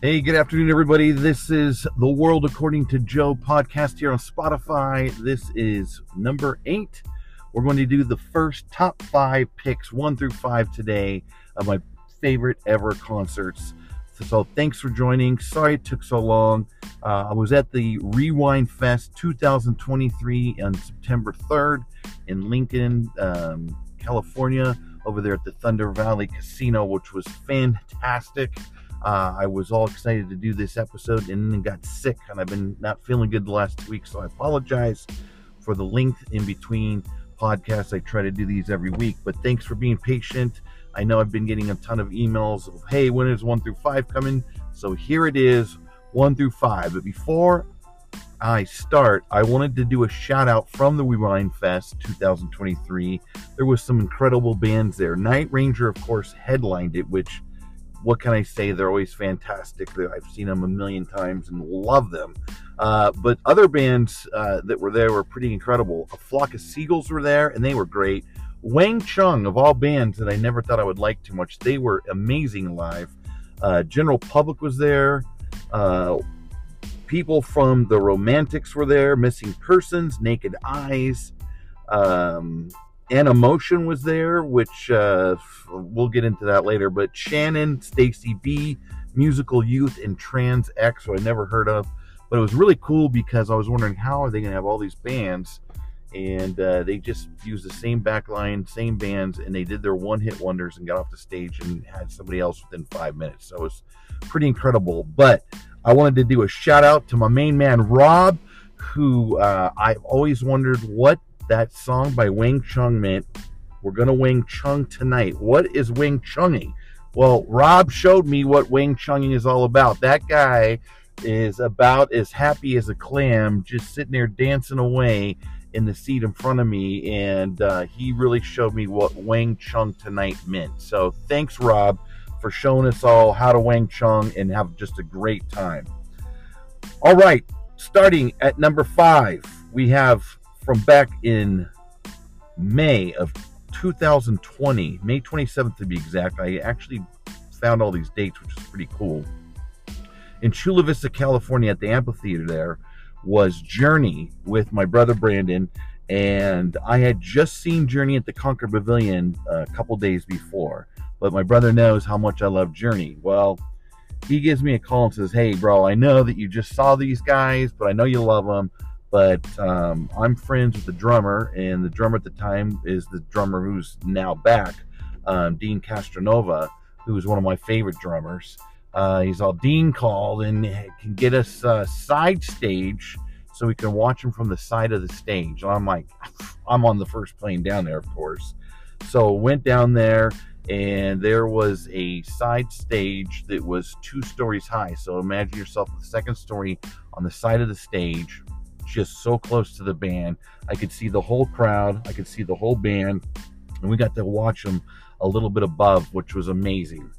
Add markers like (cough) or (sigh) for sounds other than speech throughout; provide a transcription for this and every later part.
Hey, good afternoon, everybody. This is the World According to Joe podcast here on Spotify. This is number eight. We're going to do the first top five picks, one through five today, of my favorite ever concerts. So, thanks for joining. Sorry it took so long. Uh, I was at the Rewind Fest 2023 on September 3rd in Lincoln, um, California, over there at the Thunder Valley Casino, which was fantastic. Uh, I was all excited to do this episode and then got sick, and I've been not feeling good the last week, so I apologize for the length in between podcasts. I try to do these every week, but thanks for being patient. I know I've been getting a ton of emails of, hey, when is one through five coming? So here it is, one through five. But before I start, I wanted to do a shout out from the Rewind Fest 2023. There was some incredible bands there. Night Ranger, of course, headlined it, which what can I say? They're always fantastic. I've seen them a million times and love them. Uh, but other bands uh, that were there were pretty incredible. A Flock of Seagulls were there, and they were great. Wang Chung, of all bands that I never thought I would like too much, they were amazing live. Uh, General Public was there. Uh, people from the Romantics were there. Missing Persons, Naked Eyes. Um, Animotion was there, which uh, we'll get into that later. But Shannon, Stacy B, Musical Youth, and Trans X, who I never heard of. But it was really cool because I was wondering how are they going to have all these bands, and uh, they just used the same backline, same bands, and they did their one-hit wonders and got off the stage and had somebody else within five minutes. So it was pretty incredible. But I wanted to do a shout out to my main man Rob, who uh, I've always wondered what that song by Wing Chung meant. We're going to Wing Chung tonight. What is Wing Chunging? Well, Rob showed me what Wing Chunging is all about. That guy is about as happy as a clam, just sitting there dancing away in the seat in front of me. And uh, he really showed me what Wang Chung tonight meant. So thanks, Rob, for showing us all how to Wang Chung and have just a great time. All right, starting at number five, we have from back in May of 2020, May 27th to be exact. I actually found all these dates, which is pretty cool. In Chula Vista, California, at the amphitheater there, was Journey with my brother Brandon, and I had just seen Journey at the Concord Pavilion uh, a couple days before. But my brother knows how much I love Journey. Well, he gives me a call and says, "Hey, bro, I know that you just saw these guys, but I know you love them but um, I'm friends with the drummer, and the drummer at the time is the drummer who's now back, um, Deen Castronovo, who is one of my favorite drummers. Uh, he's all Dean called and can get us uh, side stage so we can watch him from the side of the stage. And I'm like, (laughs) I'm on the first plane down there, of course. So went down there, and there was a side stage that was two stories high. So imagine yourself the second story on the side of the stage just so close to the band. I could see the whole crowd, I could see the whole band, and we got to watch them a little bit above, which was amazing.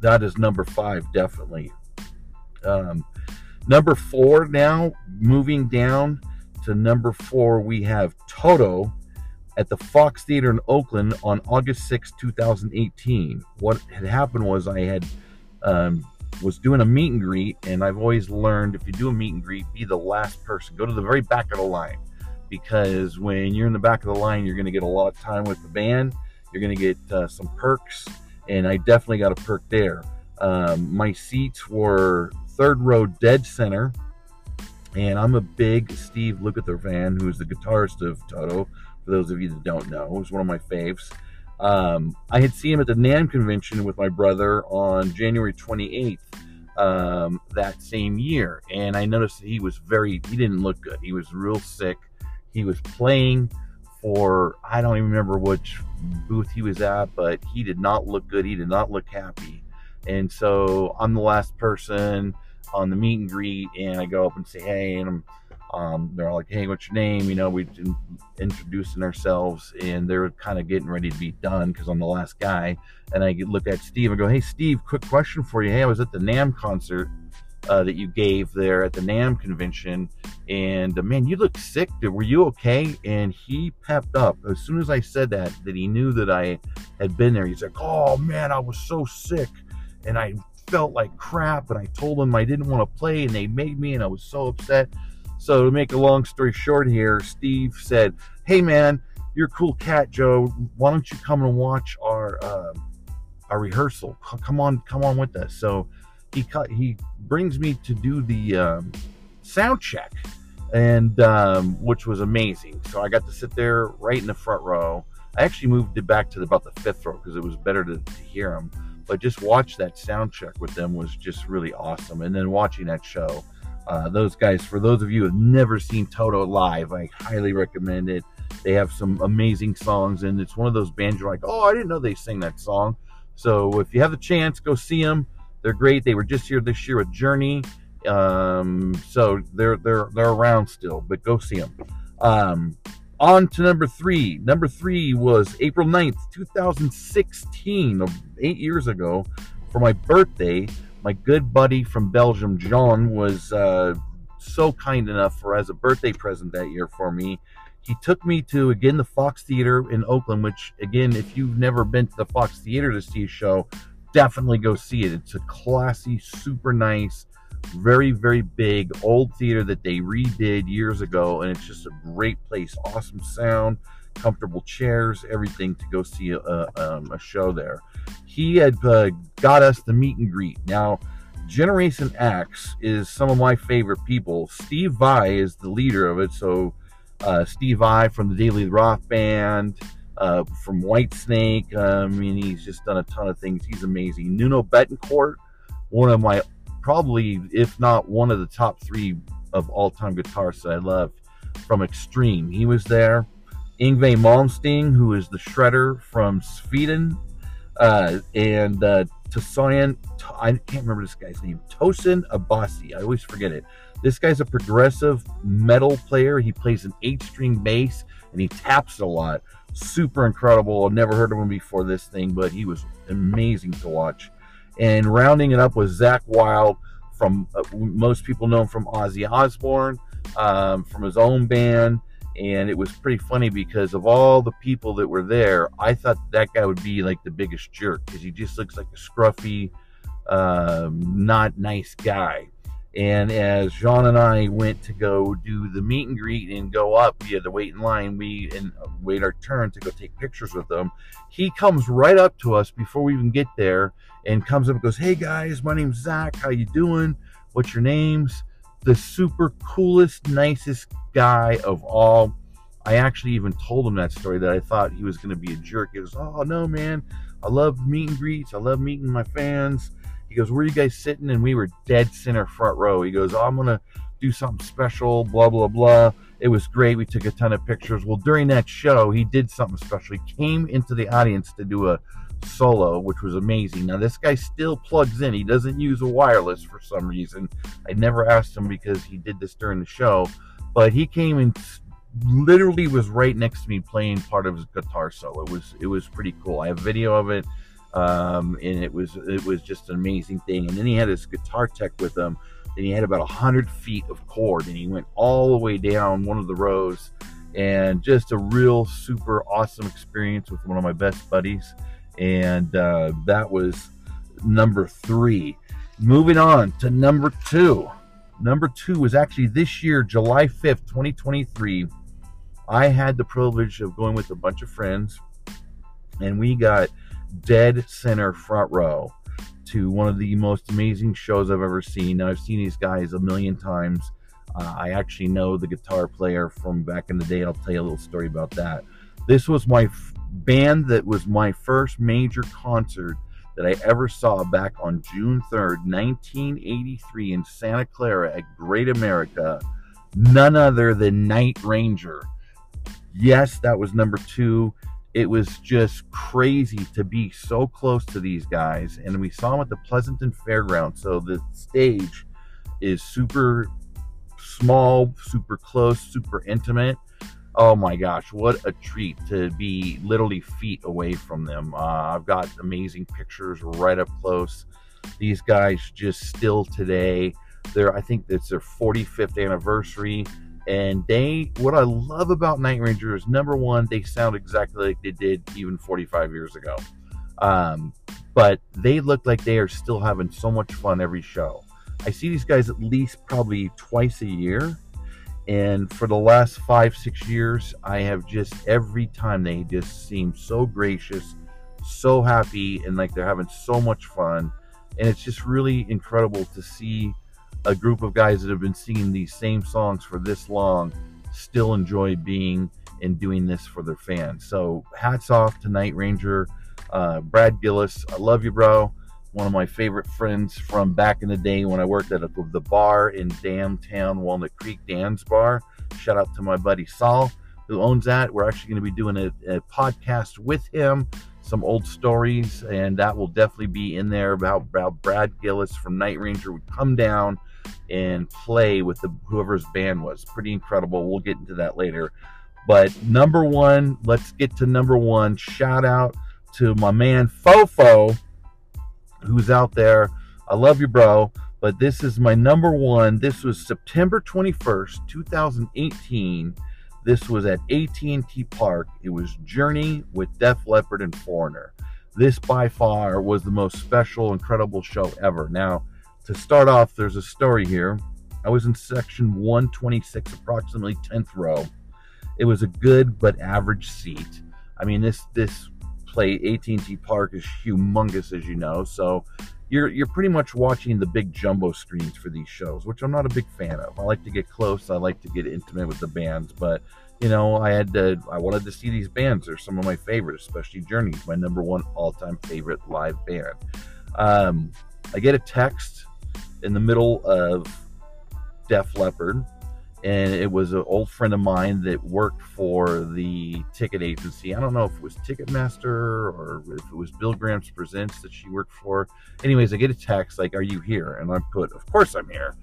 That is number five, definitely. Um, number four now, moving down to number four, we have Toto at the Fox Theater in Oakland on August 6, 2018. What had happened was I had um, was doing a meet and greet, and I've always learned if you do a meet and greet, be the last person. Go to the very back of the line because when you're in the back of the line, you're going to get a lot of time with the band. You're going to get uh, some perks, and I definitely got a perk there. Um, my seats were third row dead center, and I'm a big Steve Lukather fan, who is the guitarist of Toto. For those of you that don't know, he's one of my faves. Um, I had seen him at the NAMM convention with my brother on January 28th um, that same year, and I noticed that he was very, he didn't look good. He was real sick. He was playing for, I don't even remember which booth he was at, but he did not look good. He did not look happy. And so I'm the last person on the meet and greet, and I go up and say, hey, and I'm um, they're like, "Hey, what's your name?" You know, we're introducing ourselves, and they're kind of getting ready to be done because I'm the last guy. And I look at Steve and go, "Hey, Steve, quick question for you. Hey, I was at the NAMM concert uh, that you gave there at the NAMM convention, and uh, man, you look sick. Were you okay?" And he pepped up as soon as I said that. That he knew that I had been there. He's like, "Oh man, I was so sick." And I felt like crap, and I told them I didn't want to play, and they made me, and I was so upset. So to make a long story short here, Steve said, "Hey man, you're a cool cat, Joe. Why don't you come and watch our uh, our rehearsal? Come on, come on with us." So he cut, he brings me to do the um, sound check, and um, which was amazing. So I got to sit there right in the front row. I actually moved it back to about the fifth row because it was better to, to hear them. But just watch that sound check with them was just really awesome. And then watching that show, uh, those guys, for those of you who have never seen Toto live, I highly recommend it. They have some amazing songs, and it's one of those bands you're like, oh, I didn't know they sang that song. So if you have the chance, go see them. They're great. They were just here this year with Journey, um, so they're they're they're around still. But go see them. Um, on to number three. Number three was April 9th, 2016, eight years ago, for my birthday. My good buddy from Belgium, John, was uh, so kind enough for as a birthday present that year for me. He took me to again the Fox Theater in Oakland, which again, if you've never been to the Fox Theater to see a show, definitely go see it. It's a classy, super nice, very, very big old theater that they redid years ago, and it's just a great place. Awesome sound, comfortable chairs, everything to go see a, um, a show there. He had uh, got us the meet and greet. Now, Generation Axe is some of my favorite people. Steve Vai is the leader of it. So, uh, Steve Vai from the daily Roth Band, uh, from Whitesnake. I mean, he's just done a ton of things. He's amazing. Nuno Bettencourt, one of my probably, if not one of the top three of all time guitarists that I love from Extreme. He was there. Yngwie Malmsteen, who is the shredder from Sweden, uh, and uh, Tosayan, I can't remember this guy's name, Tosin Abasi. I always forget it. This guy's a progressive metal player. He plays an eight string bass and he taps a lot. Super incredible. I've never heard of him before this thing, but he was amazing to watch. And rounding it up was Zakk Wylde from uh, most people know him from Ozzy Osbourne, um, from his own band. And it was pretty funny because of all the people that were there, I thought that guy would be like the biggest jerk because he just looks like a scruffy, uh, not nice guy. And as Jean and I went to go do the meet and greet and go up, we had to wait in line. We and wait our turn to go take pictures with them. He comes right up to us before we even get there and comes up and goes, "Hey guys, my name's Zakk. How you doing? What's your names?" The super coolest, nicest guy of all. I actually even told him that story that I thought he was going to be a jerk. He goes, "Oh no, man! I love meet and greets. I love meeting my fans." He goes, Where are you guys sitting? And we were dead center front row. He goes, oh, I'm going to do something special, blah, blah, blah. It was great. We took a ton of pictures. Well, during that show, he did something special. He came into the audience to do a solo, which was amazing. Now, this guy still plugs in. He doesn't use a wireless for some reason. I never asked him because he did this during the show, but he came and literally was right next to me playing part of his guitar solo. It was it was pretty cool. I have video of it um, and it was it was just an amazing thing. And then he had his guitar tech with him, and he had about hundred feet of cord, and he went all the way down one of the rows, and just a real super awesome experience with one of my best buddies, and uh, that was number three. Moving on to number two. Number two was actually this year, July 5th, 2023. I had the privilege of going with a bunch of friends, and we got dead center front row to one of the most amazing shows I've ever seen. Now, I've seen these guys a million times. Uh, I actually know the guitar player from back in the day. I'll tell you a little story about that. This was my f- band that was my first major concert that I ever saw back on June 3rd, 1983, in Santa Clara at Great America. None other than Night Ranger. Yes, that was number two it was just crazy to be so close to these guys. And we saw them at the Pleasanton Fairground. So the stage is super small, super close, super intimate. Oh my gosh, what a treat to be literally feet away from them. Uh, I've got amazing pictures right up close. These guys just still today. They're, I think it's their 45th anniversary and they, what I love about Night Ranger is number one, they sound exactly like they did even 45 years ago. Um, but they look like they are still having so much fun every show. I see these guys at least probably twice a year. And for the last five, six years, I have just every time they just seem so gracious, so happy, and like they're having so much fun. And it's just really incredible to see a group of guys that have been singing these same songs for this long still enjoy being and doing this for their fans. So hats off to Night Ranger, uh, Brad Gillis. I love you, bro. One of my favorite friends from back in the day when I worked at a, the bar in downtown Walnut Creek, Dan's Bar. Shout out to my buddy Saul, who owns that. We're actually going to be doing a, a podcast with him, some old stories, and that will definitely be in there about, about Brad Gillis from Night Ranger would come down and play with the whoever's band was. Pretty incredible. We'll get into that later. But number one, let's get to number one. Shout out to my man Fofo, who's out there. I love you, bro. But this is my number one. This was September 21st, 2018. This was at AT&T Park. It was Journey with Def Leppard and Foreigner. This by far was the most special, incredible show ever. Now, to start off, there's a story here. I was in section 126, approximately 10th row. It was a good but average seat. I mean, this this play AT&T Park is humongous, as you know. So you're you're pretty much watching the big jumbo screens for these shows, which I'm not a big fan of. I like to get close. I like to get intimate with the bands, but you know, I had to. I wanted to see these bands. They're some of my favorites, especially Journey's my number one all-time favorite live band. Um, I get a text in the middle of Def Leppard, and it was an old friend of mine that worked for the ticket agency. I don't know if it was Ticketmaster or if it was Bill Graham's Presents that she worked for. Anyways, I get a text like, "Are you here?" And I put, "Of course I'm here."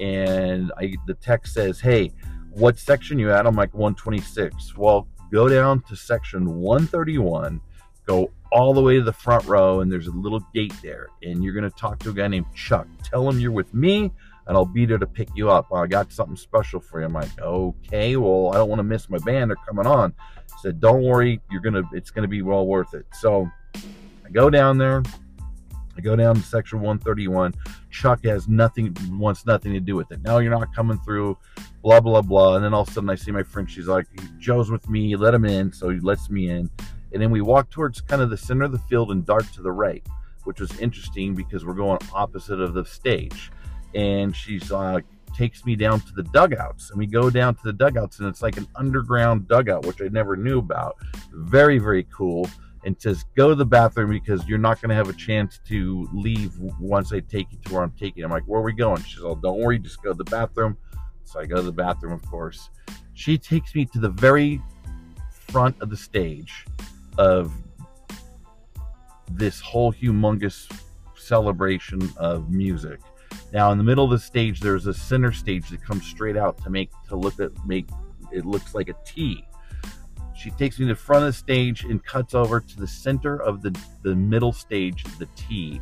And I the text says, "Hey, what section you at?" I'm like 126. Well, go down to section 131 go all the way to the front row and there's a little gate there and you're going to talk to a guy named chuck tell him you're with me and i'll be there to pick you up i got something special for you i'm like okay well i don't want to miss my band they're coming on I said don't worry you're gonna it's gonna be well worth it so i go down there I go down to section 131. Chuck has nothing, wants nothing to do with it. No, you're not coming through, blah, blah, blah. And then all of a sudden I see my friend. She's like, Joe's with me. Let him in. So he lets me in. And then we walk towards kind of the center of the field and dart to the right, which was interesting because we're going opposite of the stage. And she's uh, takes me down to the dugouts, and we go down to the dugouts, and it's like an underground dugout, which I never knew about. Very, very cool. And says, go to the bathroom because you're not going to have a chance to leave once I take you to where I'm taking. you. I'm like, where are we going? She says, oh, don't worry, just go to the bathroom. So I go to the bathroom, of course. She takes me to the very front of the stage of this whole humongous celebration of music. Now, in the middle of the stage, there's a center stage that comes straight out to make to look at make it looks like a T. She takes me to the front of the stage and cuts over to the center of the the middle stage, the T.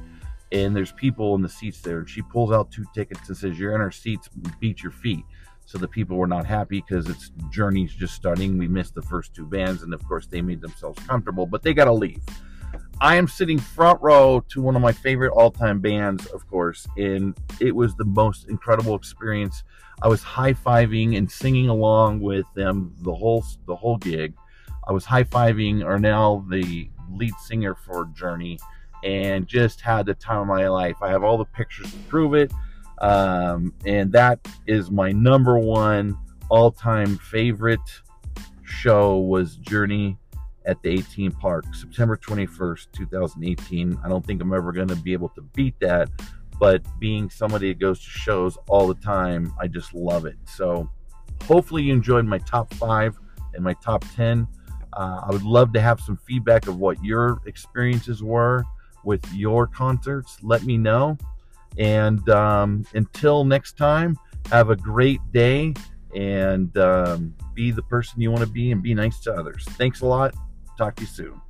And there's people in the seats there. She pulls out two tickets and says, "You're in our seats. Beat your feet." So the people were not happy because it's Journey's just starting. We missed the first two bands, and of course they made themselves comfortable, but they got to leave. I am sitting front row to one of my favorite all-time bands, of course, and it was the most incredible experience. I was high-fiving and singing along with them the whole the whole gig. I was high-fiving Arnel, the lead singer for Journey, and just had the time of my life. I have all the pictures to prove it. Um, and that is my number one all-time favorite show was Journey at the AT&T Park, September 21st, 2018. I don't think I'm ever going to be able to beat that, but being somebody that goes to shows all the time, I just love it. So hopefully you enjoyed my top five and my top 10. Uh, I would love to have some feedback of what your experiences were with your concerts. Let me know. And um, until next time, have a great day and um, be the person you want to be and be nice to others. Thanks a lot. Talk to you soon.